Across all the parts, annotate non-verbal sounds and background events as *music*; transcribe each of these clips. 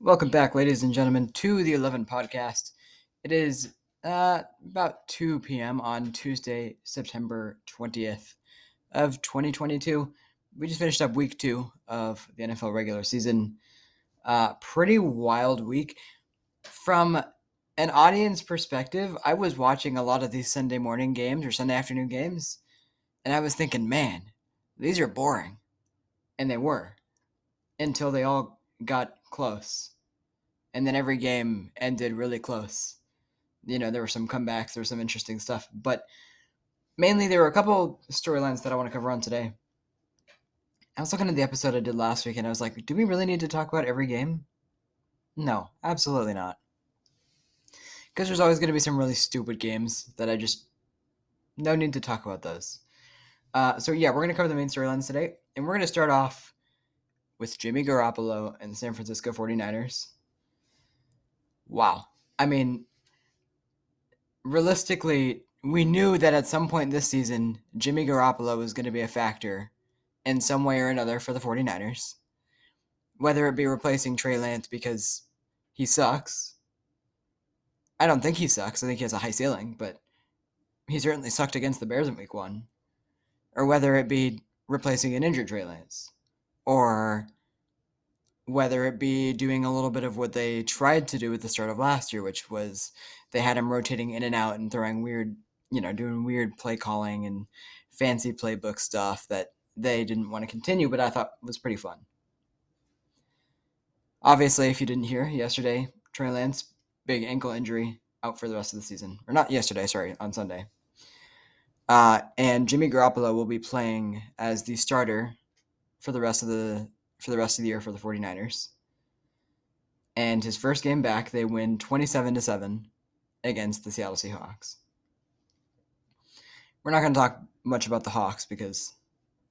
Welcome back, ladies and gentlemen, to the 11 podcast. It is uh, about 2 p.m. on Tuesday, September 20th of 2022. We just finished up week two of the NFL regular season. Uh, pretty wild week. From an audience perspective, I was watching a lot of these Sunday morning games or Sunday afternoon games, and I was thinking, man, these are boring. And they were until they all got close. And then every game ended really close. You know, there were some comebacks, there was some interesting stuff, but mainly there were a couple storylines that I want to cover on today. I was looking at the episode I did last week and I was like, do we really need to talk about every game? No, absolutely not. Because there's always going to be some really stupid games that I just no need to talk about those. Uh, so yeah, we're going to cover the main storylines today, and we're going to start off with Jimmy Garoppolo and the San Francisco 49ers. Wow. I mean, realistically, we knew that at some point this season, Jimmy Garoppolo was going to be a factor in some way or another for the 49ers. Whether it be replacing Trey Lance because he sucks. I don't think he sucks. I think he has a high ceiling, but he certainly sucked against the Bears in week one. Or whether it be replacing an injured Trey Lance. Or whether it be doing a little bit of what they tried to do at the start of last year, which was they had him rotating in and out and throwing weird, you know, doing weird play calling and fancy playbook stuff that they didn't want to continue, but I thought was pretty fun. Obviously, if you didn't hear yesterday, Trey Lance, big ankle injury, out for the rest of the season. Or not yesterday, sorry, on Sunday. Uh, and Jimmy Garoppolo will be playing as the starter for the rest of the for the rest of the year for the 49ers. And his first game back, they win 27 to 7 against the Seattle Seahawks. We're not going to talk much about the Hawks because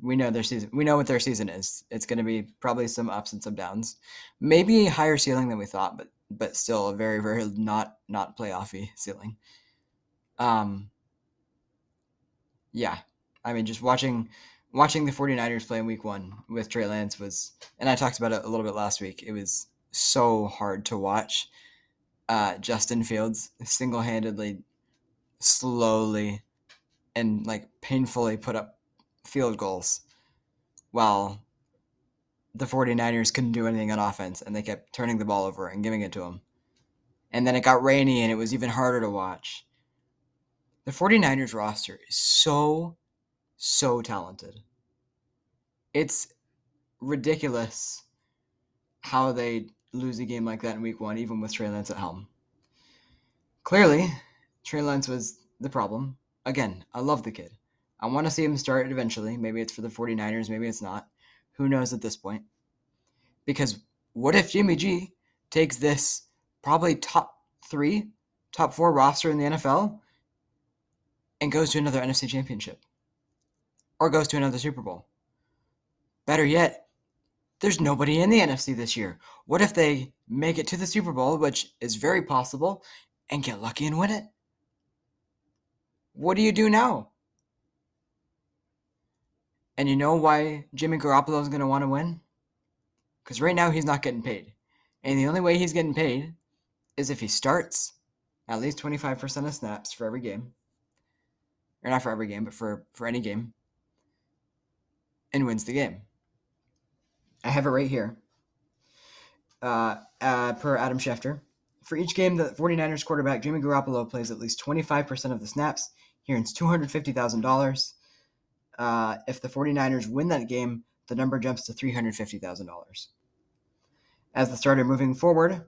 we know their season. We know what their season is. It's going to be probably some ups and some downs. Maybe a higher ceiling than we thought, but but still a very very not not playoffy ceiling. Um yeah. I mean just watching watching the 49ers play in week one with Trey Lance was, and I talked about it a little bit last week, it was so hard to watch. Uh, Justin Fields single handedly, slowly, and like painfully put up field goals while the 49ers couldn't do anything on offense and they kept turning the ball over and giving it to him. And then it got rainy and it was even harder to watch. The 49ers roster is so so talented. It's ridiculous how they lose a game like that in week one, even with Trey Lance at helm. Clearly, Trey Lance was the problem. Again, I love the kid. I want to see him start eventually. Maybe it's for the 49ers, maybe it's not. Who knows at this point? Because what if Jimmy G takes this probably top three, top four roster in the NFL and goes to another NFC championship? Or goes to another Super Bowl. Better yet, there's nobody in the NFC this year. What if they make it to the Super Bowl, which is very possible, and get lucky and win it? What do you do now? And you know why Jimmy Garoppolo is going to want to win? Because right now he's not getting paid. And the only way he's getting paid is if he starts at least 25% of snaps for every game. Or not for every game, but for, for any game and wins the game. I have it right here. Uh, uh, per Adam Schefter. For each game, the 49ers quarterback Jimmy Garoppolo plays at least 25% of the snaps. He earns $250,000. Uh, if the 49ers win that game, the number jumps to $350,000. As the starter moving forward,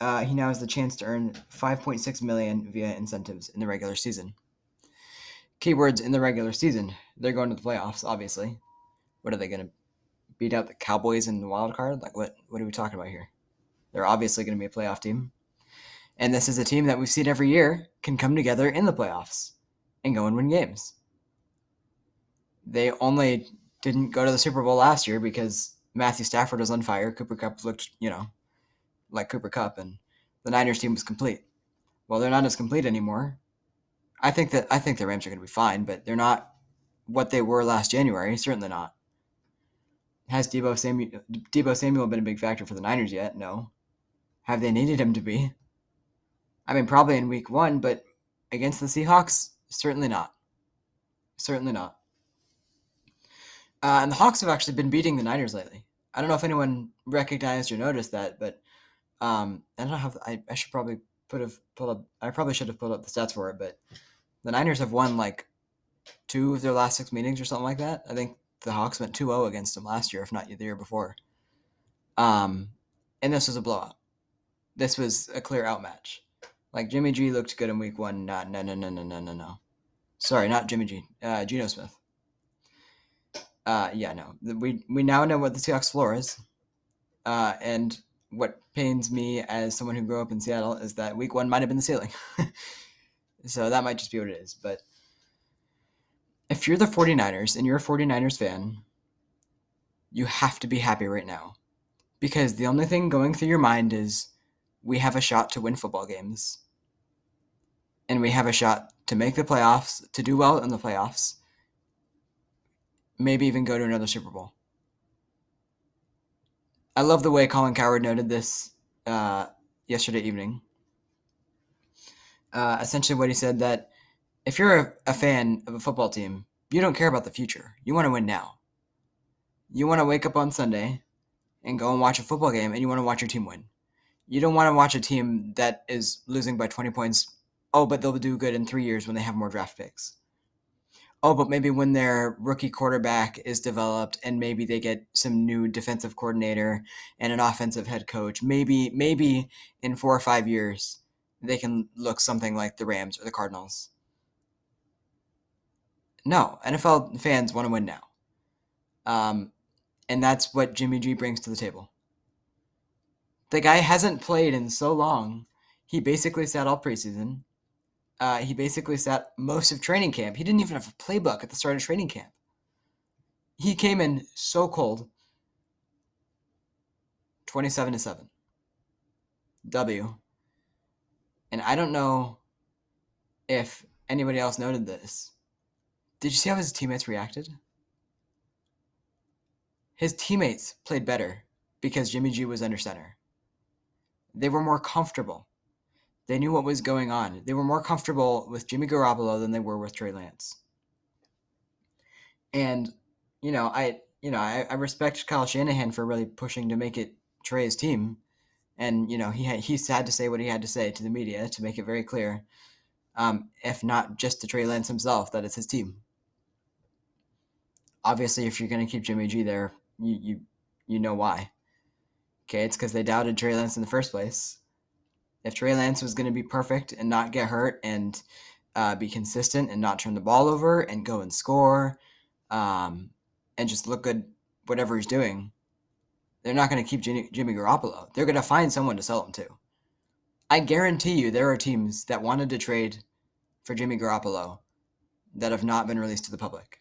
uh, he now has the chance to earn 5.6 million via incentives in the regular season. Keywords in the regular season: they're going to the playoffs, obviously what are they going to beat out the Cowboys in the wild card? Like what? What are we talking about here? They're obviously going to be a playoff team, and this is a team that we've seen every year can come together in the playoffs and go and win games. They only didn't go to the Super Bowl last year because Matthew Stafford was on fire. Cooper Kupp looked, you know, like Cooper Kupp, and the Niners team was complete. Well, they're not as complete anymore. I think that I think the Rams are going to be fine, but they're not what they were last January. Certainly not. Has Deebo Samuel, Deebo Samuel been a big factor for the Niners yet? No. Have they needed him to be? I mean, probably in week one, but against the Seahawks, certainly not. Certainly not. Uh, and the Hawks have actually been beating the Niners lately. I don't know if anyone recognized or noticed that, but um, I don't have. I, I should probably put have pulled up. I probably should have pulled up the stats for it, but the Niners have won like two of their last six meetings or something like that. I think the Hawks went 2-0 against them last year, if not the year before. Um, and this was a blowout. This was a clear outmatch. Like Jimmy G looked good in week one. No, no, no, no, no, no, no, no. Sorry, not Jimmy G. Uh, Geno Smith. Uh, yeah, no. We we now know what the Seahawks floor is. Uh, and what pains me as someone who grew up in Seattle is that week one might have been the ceiling. *laughs* so that might just be what it is. But if you're the 49ers and you're a 49ers fan, you have to be happy right now. Because the only thing going through your mind is we have a shot to win football games. And we have a shot to make the playoffs, to do well in the playoffs, maybe even go to another Super Bowl. I love the way Colin Cowherd noted this uh, yesterday evening. Uh, essentially, what he said that if you're a, a fan of a football team, you don't care about the future. You want to win now. You want to wake up on Sunday and go and watch a football game, and you want to watch your team win. You don't want to watch a team that is losing by 20 points. Oh, but they'll do good in three years when they have more draft picks oh, but maybe when their rookie quarterback is developed and maybe they get some new defensive coordinator and an offensive head coach, maybe maybe in four or five years they can look something like the Rams or the Cardinals. No, NFL fans want to win now. Um, and that's what Jimmy G brings to the table. The guy hasn't played in so long. He basically sat all preseason uh, he basically sat most of training camp. He didn't even have a playbook at the start of training camp. He came in so cold. 27 to 7. W. And I don't know if anybody else noted this. Did you see how his teammates reacted? His teammates played better because Jimmy G was under center. They were more comfortable they knew what was going on. They were more comfortable with Jimmy Garoppolo than they were with Trey Lance. And, you know, I you know, I, I respect Kyle Shanahan for really pushing to make it Trey's team. And, you know, he had, he's had to say what he had to say to the media to make it very clear, um, if not just to Trey Lance himself, that it's his team. Obviously, if you're going to keep Jimmy G there, you, you, you know why. Okay, it's because they doubted Trey Lance in the first place if Trey Lance was going to be perfect and not get hurt and uh, be consistent and not turn the ball over and go and score um, and just look good, whatever he's doing, they're not going to keep Jimmy, Jimmy Garoppolo. They're going to find someone to sell him to. I guarantee you there are teams that wanted to trade for Jimmy Garoppolo that have not been released to the public.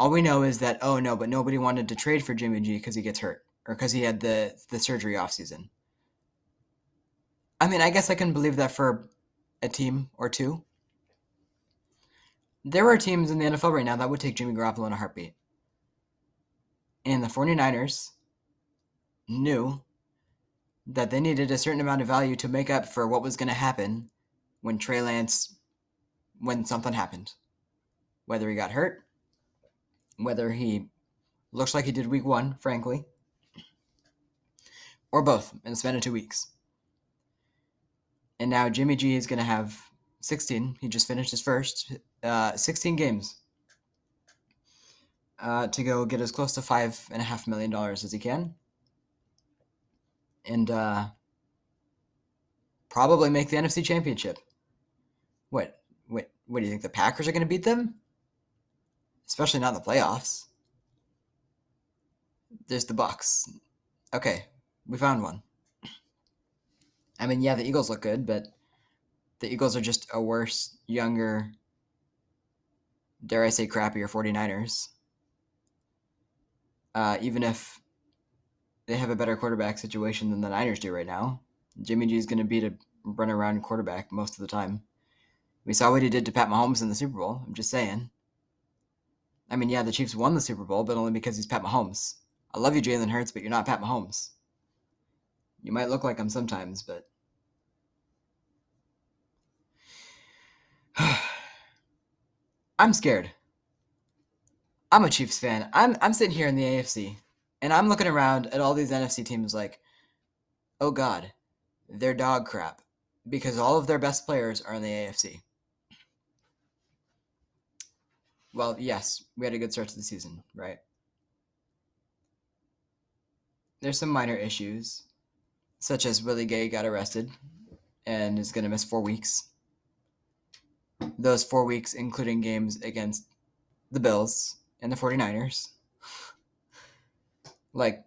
All we know is that, oh no, but nobody wanted to trade for Jimmy G because he gets hurt or because he had the, the surgery off season. I mean, I guess I can believe that for a team or two. There are teams in the NFL right now that would take Jimmy Garoppolo in a heartbeat. And the 49ers knew that they needed a certain amount of value to make up for what was going to happen when Trey Lance, when something happened. Whether he got hurt, whether he looks like he did week one, frankly, or both in the span of two weeks. And now Jimmy G is going to have 16. He just finished his first uh, 16 games uh, to go get as close to five and a half million dollars as he can, and uh, probably make the NFC Championship. What? What? What do you think? The Packers are going to beat them? Especially not in the playoffs. There's the Bucs. Okay, we found one. I mean, yeah, the Eagles look good, but the Eagles are just a worse, younger, dare I say, crappier 49ers. Uh, even if they have a better quarterback situation than the Niners do right now, Jimmy G is going to be a run around quarterback most of the time. We saw what he did to Pat Mahomes in the Super Bowl. I'm just saying. I mean, yeah, the Chiefs won the Super Bowl, but only because he's Pat Mahomes. I love you, Jalen Hurts, but you're not Pat Mahomes. You might look like him sometimes, but *sighs* I'm scared. I'm a Chiefs fan. I'm I'm sitting here in the AFC and I'm looking around at all these NFC teams like, oh God, they're dog crap because all of their best players are in the AFC. Well, yes, we had a good start to the season, right? There's some minor issues, such as Willie Gay got arrested and is going to miss four weeks. Those four weeks, including games against the Bills and the 49ers. Like,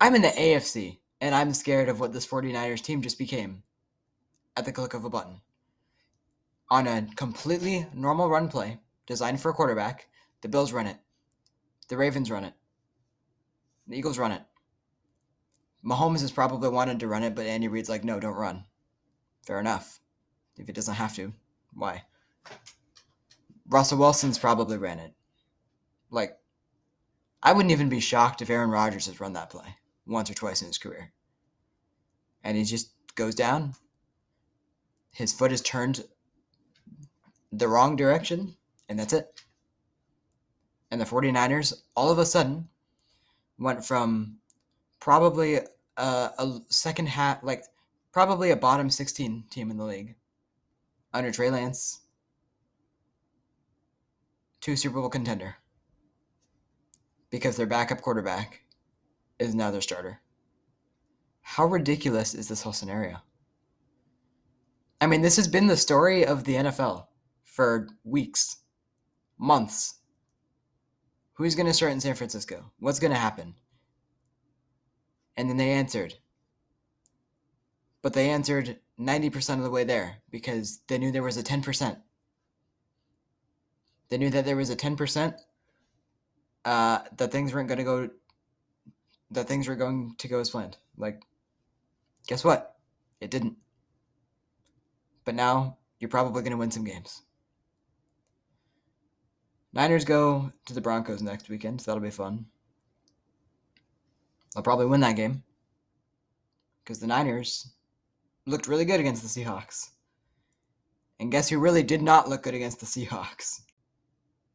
I'm in the AFC, and I'm scared of what this 49ers team just became at the click of a button. On a completely normal run play designed for a quarterback, the Bills run it. The Ravens run it. The Eagles run it. Mahomes has probably wanted to run it, but Andy Reid's like, no, don't run. Fair enough. If he doesn't have to, why? Russell Wilson's probably ran it. Like, I wouldn't even be shocked if Aaron Rodgers has run that play once or twice in his career. And he just goes down. His foot is turned the wrong direction, and that's it. And the 49ers, all of a sudden, went from probably a, a second half, like probably a bottom 16 team in the league under Trey Lance to Super Bowl contender because their backup quarterback is now their starter. How ridiculous is this whole scenario? I mean, this has been the story of the NFL for weeks, months. Who's going to start in San Francisco? What's going to happen? And then they answered. But they answered 90% of the way there because they knew there was a 10%. They knew that there was a 10% uh, that things weren't going to go, that things were going to go as planned. Like, guess what? It didn't. But now you're probably going to win some games. Niners go to the Broncos next weekend, so that'll be fun. They'll probably win that game because the Niners looked really good against the Seahawks. And guess who really did not look good against the Seahawks?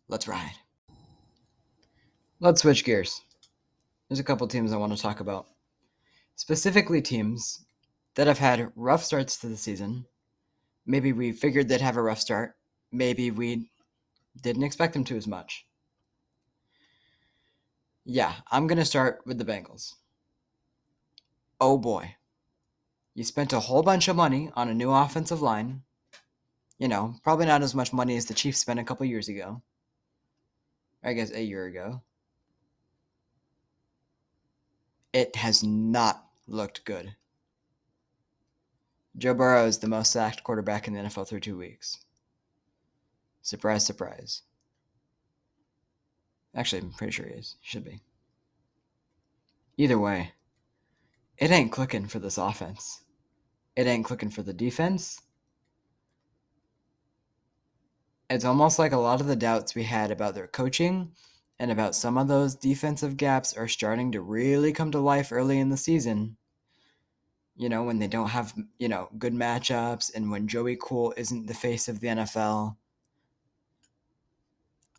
Let's ride. Let's switch gears. There's a couple teams I want to talk about. Specifically, teams that have had rough starts to the season. Maybe we figured they'd have a rough start. Maybe we didn't expect them to as much. Yeah, I'm going to start with the Bengals. Oh boy. You spent a whole bunch of money on a new offensive line. You know, probably not as much money as the Chiefs spent a couple years ago. I guess a year ago. It has not looked good. Joe Burrow is the most sacked quarterback in the NFL through two weeks. Surprise, surprise. Actually, I'm pretty sure he is. Should be. Either way, it ain't clicking for this offense. It ain't clicking for the defense. It's almost like a lot of the doubts we had about their coaching and about some of those defensive gaps are starting to really come to life early in the season. You know, when they don't have, you know, good matchups and when Joey Cool isn't the face of the NFL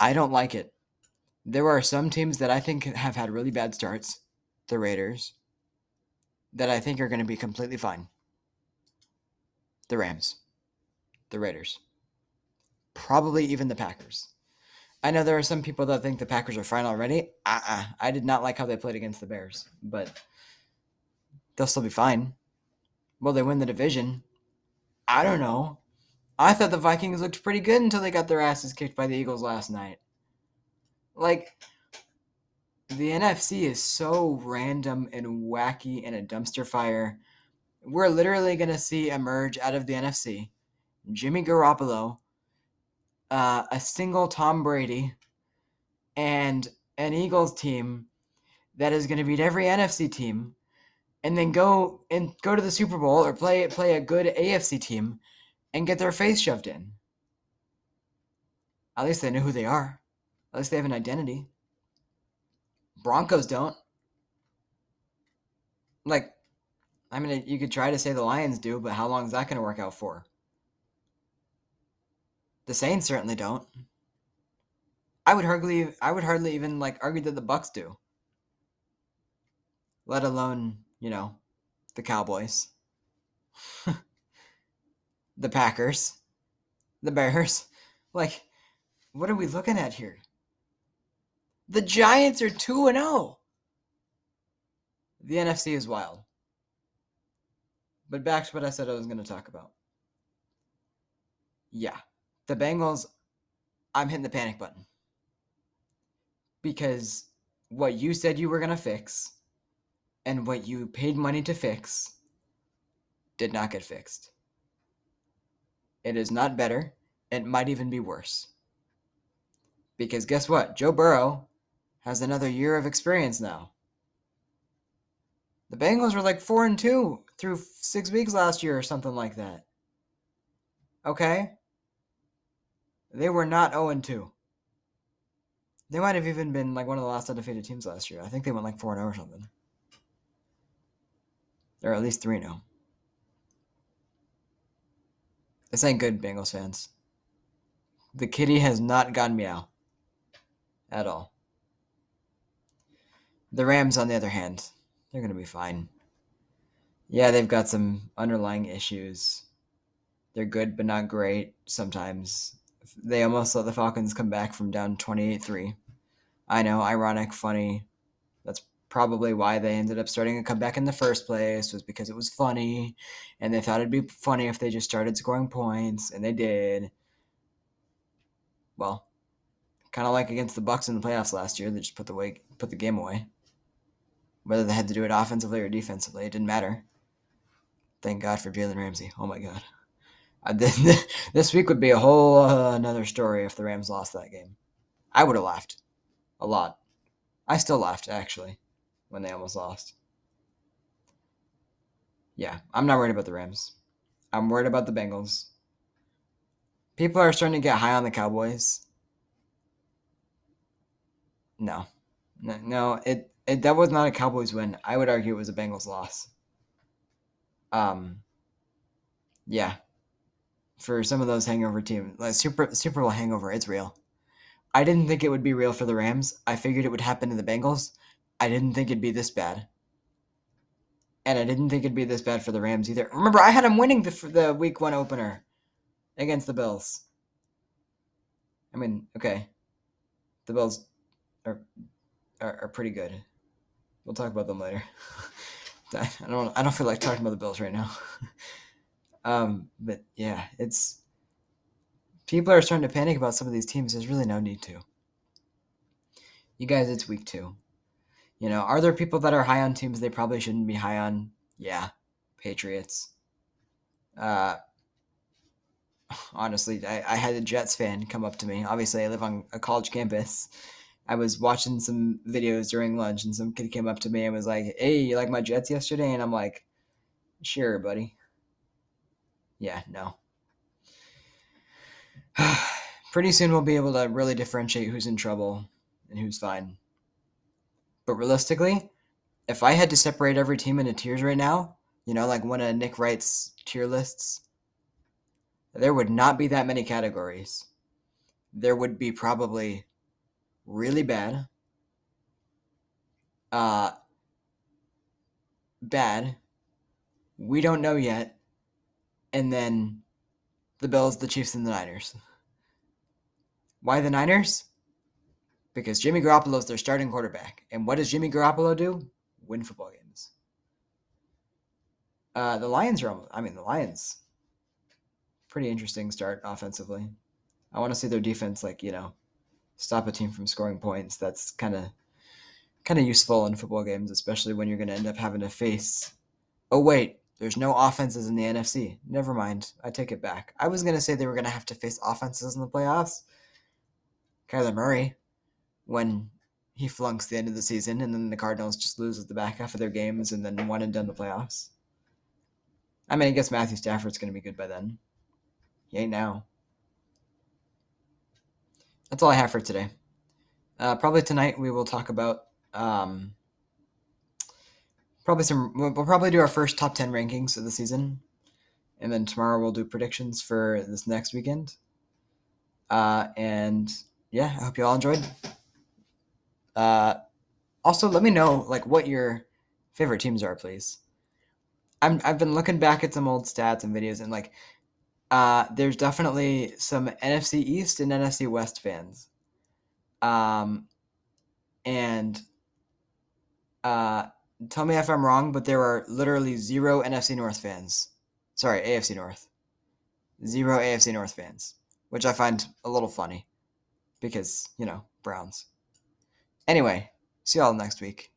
I don't like it. There are some teams that I think have had really bad starts, the Raiders, that I think are going to be completely fine. The Rams, the Raiders, probably even the Packers. I know there are some people that think the Packers are fine already. Uh-uh. I did not like how they played against the Bears, but they'll still be fine. Will they win the division? I don't know. I thought the Vikings looked pretty good until they got their asses kicked by the Eagles last night. Like, the NFC is so random and wacky and a dumpster fire. We're literally going to see emerge out of the NFC Jimmy Garoppolo, uh, a single Tom Brady, and an Eagles team that is going to beat every NFC team and then go and go to the Super Bowl or play play a good AFC team and get their face shoved in. At least they know who they are. At least they have an identity. Broncos don't. Like, I mean, you could try to say the Lions do, but how long is that going to work out for? The Saints certainly don't. I would hardly, I would hardly even like argue that the Bucs do. Let alone, you know, the Cowboys, *laughs* the Packers, the Bears. Like, what are we looking at here? The Giants are 2 and 0. The NFC is wild. But back to what I said I was going to talk about. Yeah, the Bengals, I'm hitting the panic button. Because what you said you were going to fix and what you paid money to fix did not get fixed. It is not better. It might even be worse. Because guess what? Joe Burrow has another year of experience now. The Bengals were like 4 and 2 through 6 weeks last year or something like that. Okay? They were not 0 and 2. They might have even been like one of the last undefeated teams last year. I think they went like 4 0 or something. Or at least 3 0. This ain't good, Bengals fans. The kitty has not gone meow. At all. The Rams, on the other hand, they're going to be fine. Yeah, they've got some underlying issues. They're good, but not great sometimes. They almost let the Falcons come back from down 28 3. I know, ironic, funny. That's probably why they ended up starting a comeback in the first place, was because it was funny. And they thought it'd be funny if they just started scoring points, and they did. Well, kind of like against the Bucs in the playoffs last year, they just put the way, put the game away. Whether they had to do it offensively or defensively, it didn't matter. Thank God for Jalen Ramsey. Oh my God. *laughs* this week would be a whole uh, another story if the Rams lost that game. I would have laughed a lot. I still laughed actually when they almost lost. Yeah, I'm not worried about the Rams. I'm worried about the Bengals. People are starting to get high on the Cowboys. No, no, no it it, that was not a Cowboys win. I would argue it was a Bengals loss. Um, yeah, for some of those hangover teams, like Super Super Bowl hangover, it's real. I didn't think it would be real for the Rams. I figured it would happen to the Bengals. I didn't think it'd be this bad. And I didn't think it'd be this bad for the Rams either. Remember, I had them winning the the week one opener against the Bills. I mean, okay, the Bills are are, are pretty good. We'll talk about them later. *laughs* I don't I don't feel like talking about the Bills right now. *laughs* um, but yeah, it's people are starting to panic about some of these teams. There's really no need to. You guys, it's week two. You know, are there people that are high on teams they probably shouldn't be high on? Yeah, Patriots. Uh, honestly, I, I had a Jets fan come up to me. Obviously, I live on a college campus, I was watching some videos during lunch, and some kid came up to me and was like, "Hey, you like my Jets yesterday?" And I'm like, "Sure, buddy." Yeah, no. *sighs* Pretty soon we'll be able to really differentiate who's in trouble and who's fine. But realistically, if I had to separate every team into tiers right now, you know, like one of Nick Wright's tier lists, there would not be that many categories. There would be probably really bad. Uh, bad. We don't know yet. And then the Bills, the Chiefs, and the Niners. Why the Niners? Because Jimmy Garoppolo is their starting quarterback. And what does Jimmy Garoppolo do? Win football games. Uh, the Lions are almost, I mean, the Lions, pretty interesting start offensively. I want to see their defense, like, you know, stop a team from scoring points. That's kind of kind of useful in football games, especially when you're going to end up having to face. Oh wait, there's no offenses in the NFC. Never mind, I take it back. I was going to say they were going to have to face offenses in the playoffs. Kyler Murray, when he flunks the end of the season, and then the Cardinals just lose at the back half of their games, and then one and done the playoffs. I mean, I guess Matthew Stafford's going to be good by then. He ain't now that's all I have for today. Uh, probably tonight we will talk about um, probably some. We'll, we'll probably do our first top ten rankings of the season, and then tomorrow we'll do predictions for this next weekend. Uh, and yeah, I hope you all enjoyed. Uh, also, let me know like what your favorite teams are, please. I'm I've been looking back at some old stats and videos, and like, uh, there's definitely some NFC East and NFC West fans. Um, and uh, tell me if I'm wrong, but there are literally zero NFC North fans. Sorry, AFC North. Zero AFC North fans, which I find a little funny because, you know, Browns. Anyway, see y'all next week.